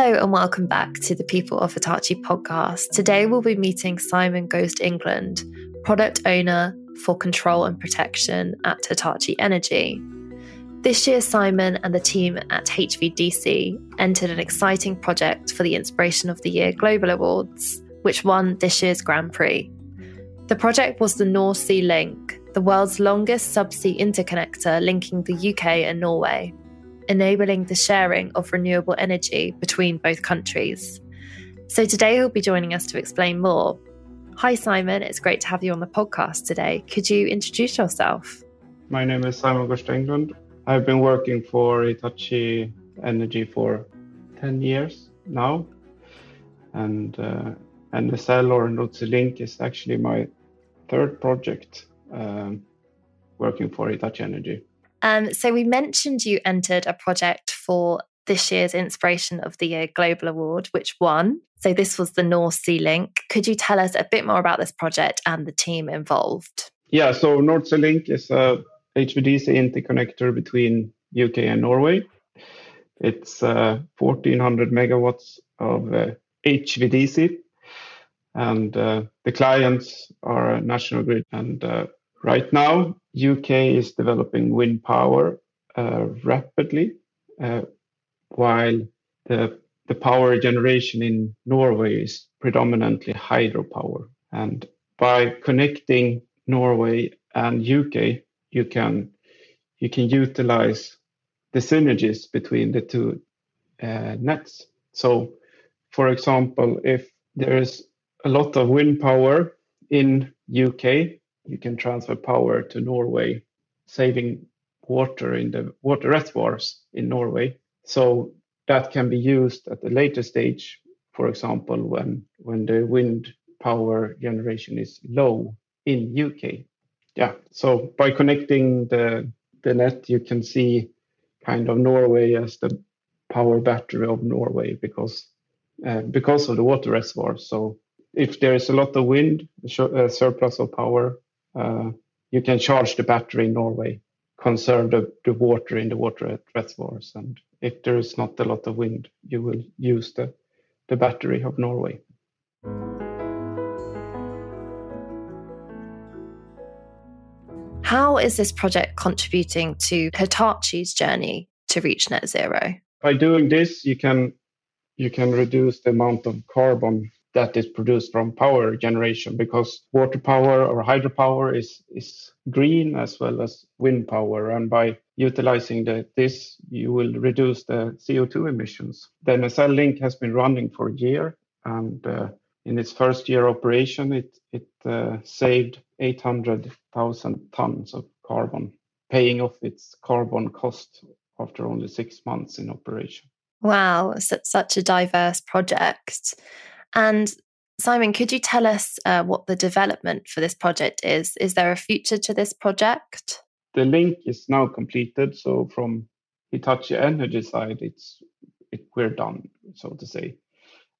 Hello and welcome back to the People of Hitachi podcast. Today we'll be meeting Simon Ghost England, product owner for control and protection at Hitachi Energy. This year, Simon and the team at HVDC entered an exciting project for the Inspiration of the Year Global Awards, which won this year's Grand Prix. The project was the North Sea Link, the world's longest subsea interconnector linking the UK and Norway enabling the sharing of renewable energy between both countries. So today he'll be joining us to explain more. Hi, Simon. It's great to have you on the podcast today. Could you introduce yourself? My name is Simon Goes England. I've been working for Hitachi Energy for 10 years now. And uh, NSL or Sea Link is actually my third project um, working for Hitachi Energy. Um, so we mentioned you entered a project for this year's Inspiration of the Year Global Award, which won. So this was the North Sea Link. Could you tell us a bit more about this project and the team involved? Yeah, so North Sea Link is a HVDC interconnector between UK and Norway. It's uh, 1400 megawatts of uh, HVDC, and uh, the clients are National Grid and uh, Right now, UK is developing wind power uh, rapidly, uh, while the the power generation in Norway is predominantly hydropower. And by connecting Norway and UK, you can you can utilize the synergies between the two uh, nets. So, for example, if there is a lot of wind power in UK you can transfer power to Norway, saving water in the water reservoirs in Norway. So that can be used at a later stage, for example, when when the wind power generation is low in UK. Yeah. So by connecting the the net, you can see kind of Norway as the power battery of Norway because uh, because of the water reservoir. So if there is a lot of wind, a surplus of power, Uh, you can charge the battery in Norway, conserve the, the water in the water at reservoirs, and if there is not a lot of wind, you will use the, the battery of Norway. How is this project contributing to Hitachi's journey to reach net zero? By doing this, you can you can reduce the amount of carbon that is produced from power generation because water power or hydropower is, is green as well as wind power. And by utilizing the, this, you will reduce the CO2 emissions. The NSL link has been running for a year and uh, in its first year operation, it, it uh, saved 800,000 tons of carbon, paying off its carbon cost after only six months in operation. Wow, such a diverse project. And Simon, could you tell us uh, what the development for this project is? Is there a future to this project? The link is now completed. So from Hitachi Energy side, it's it, we're done, so to say.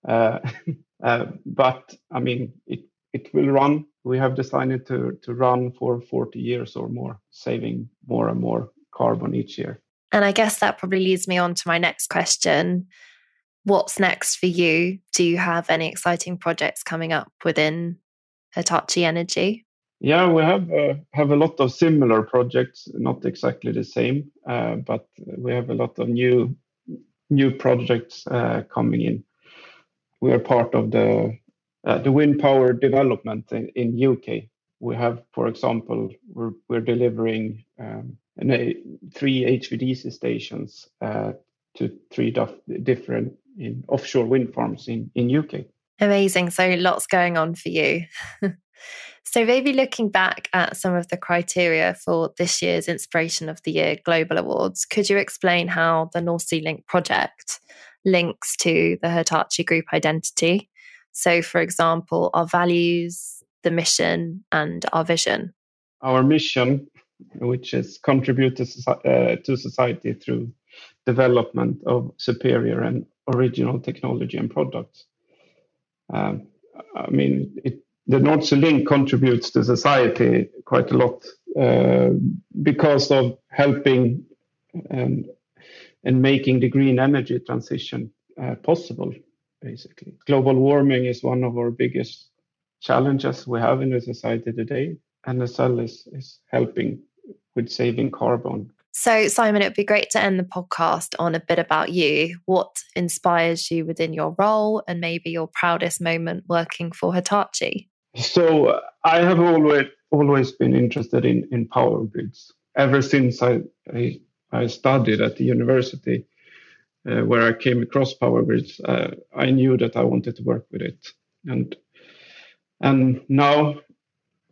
Uh, uh, but I mean, it it will run. We have decided to to run for 40 years or more, saving more and more carbon each year. And I guess that probably leads me on to my next question what's next for you? Do you have any exciting projects coming up within Hitachi Energy? Yeah, we have uh, have a lot of similar projects, not exactly the same, uh, but we have a lot of new new projects uh, coming in. We are part of the uh, the wind power development in, in UK. We have, for example, we're we're delivering um, an, a, three HVDC stations uh, to three different in offshore wind farms in, in UK. Amazing. So lots going on for you. so maybe looking back at some of the criteria for this year's Inspiration of the Year Global Awards, could you explain how the North Sea Link project links to the Hitachi Group identity? So, for example, our values, the mission, and our vision. Our mission, which is contribute to, uh, to society through development of superior and original technology and products. Um, I mean, it, the Sea Link contributes to society quite a lot uh, because of helping and, and making the green energy transition uh, possible, basically. Global warming is one of our biggest challenges we have in the society today. NSL is, is helping with saving carbon. So, Simon, it would be great to end the podcast on a bit about you. What inspires you within your role and maybe your proudest moment working for Hitachi? So, I have always always been interested in, in power grids. Ever since I, I, I studied at the university, uh, where I came across power grids, uh, I knew that I wanted to work with it. And and now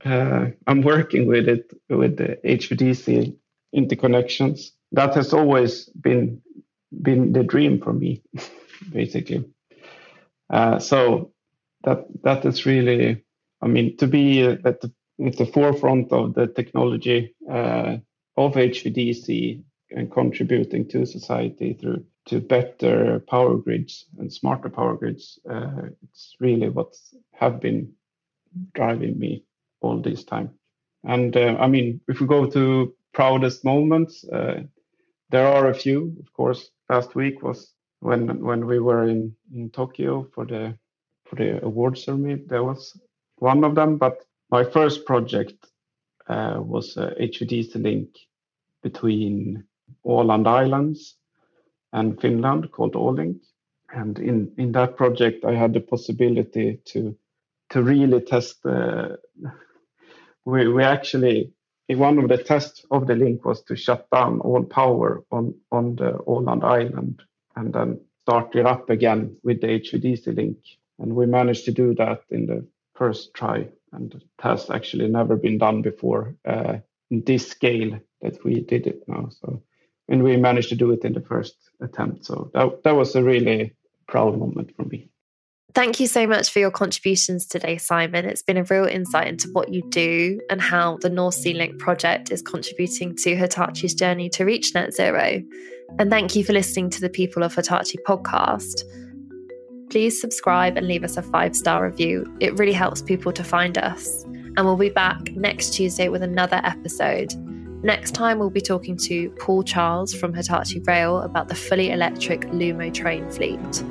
uh, I'm working with it with the HVDC interconnections. That has always been been the dream for me, basically. Uh, so that that is really, I mean, to be at the, at the forefront of the technology uh, of HVDC and contributing to society through to better power grids and smarter power grids. Uh, it's really what have been driving me all this time. And uh, I mean, if we go to proudest moments, uh, there are a few. Of course, last week was when when we were in, in Tokyo for the for the award ceremony. There was one of them, but my first project uh, was a HVDC link between Åland Islands and Finland called Ålink. And in, in that project, I had the possibility to to really test the. We, we actually one of the tests of the link was to shut down all power on on the Åland island and then start it up again with the HVDC link. And we managed to do that in the first try, and it has actually never been done before uh, in this scale that we did it now. So, and we managed to do it in the first attempt. So that that was a really proud moment for me. Thank you so much for your contributions today, Simon. It's been a real insight into what you do and how the North Sea Link project is contributing to Hitachi's journey to reach net zero. And thank you for listening to the People of Hitachi podcast. Please subscribe and leave us a five star review. It really helps people to find us. And we'll be back next Tuesday with another episode. Next time, we'll be talking to Paul Charles from Hitachi Rail about the fully electric Lumo train fleet.